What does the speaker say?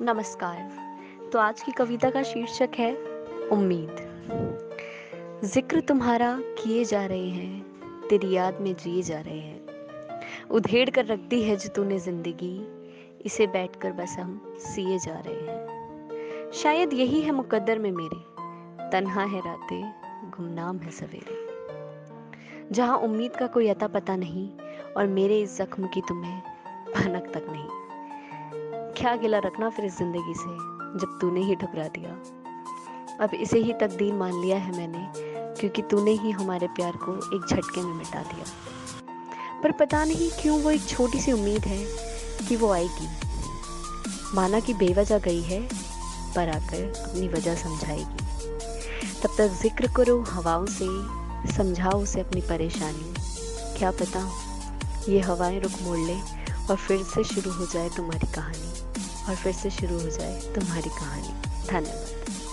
नमस्कार। तो आज की कविता का शीर्षक है उम्मीद। ज़िक्र तुम्हारा किए जा रहे हैं, तेरी याद में जिए जा रहे हैं। उधेड़ कर रख दी है जो तूने ज़िंदगी, इसे बैठकर बस हम सिए जा रहे हैं। शायद यही है मुकद्दर में मेरे, तन्हा है रातें, गुमनाम है सवेरे। जहाँ उम्मीद का कोई अता पता नहीं, और मेरे इस जख्म की तुम्हें भनक तक नहीं। क्या गिला रखना फिर इस ज़िंदगी से, जब तूने ही ठुकरा दिया। अब इसे ही तकदीर मान लिया है मैंने, क्योंकि तूने ही हमारे प्यार को एक झटके में मिटा दिया। पर पता नहीं क्यों वो एक छोटी सी उम्मीद है कि वो आएगी। माना कि बेवजह गई है, पर आकर अपनी वजह समझाएगी। तब तक ज़िक्र करो हवाओं से, समझाओ उसे अपनी परेशानी। क्या पता ये हवाएँ रुक मोड़ ले और फिर से शुरू हो जाए तुम्हारी कहानी। और फिर से शुरू हो जाए तुम्हारी कहानी। धन्यवाद।